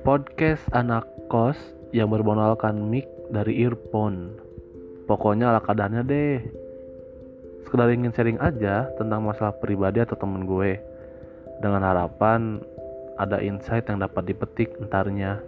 podcast anak kos yang bermodalkan mic dari earphone. Pokoknya ala kadarnya deh. Sekedar ingin sharing aja tentang masalah pribadi atau temen gue. Dengan harapan ada insight yang dapat dipetik entarnya.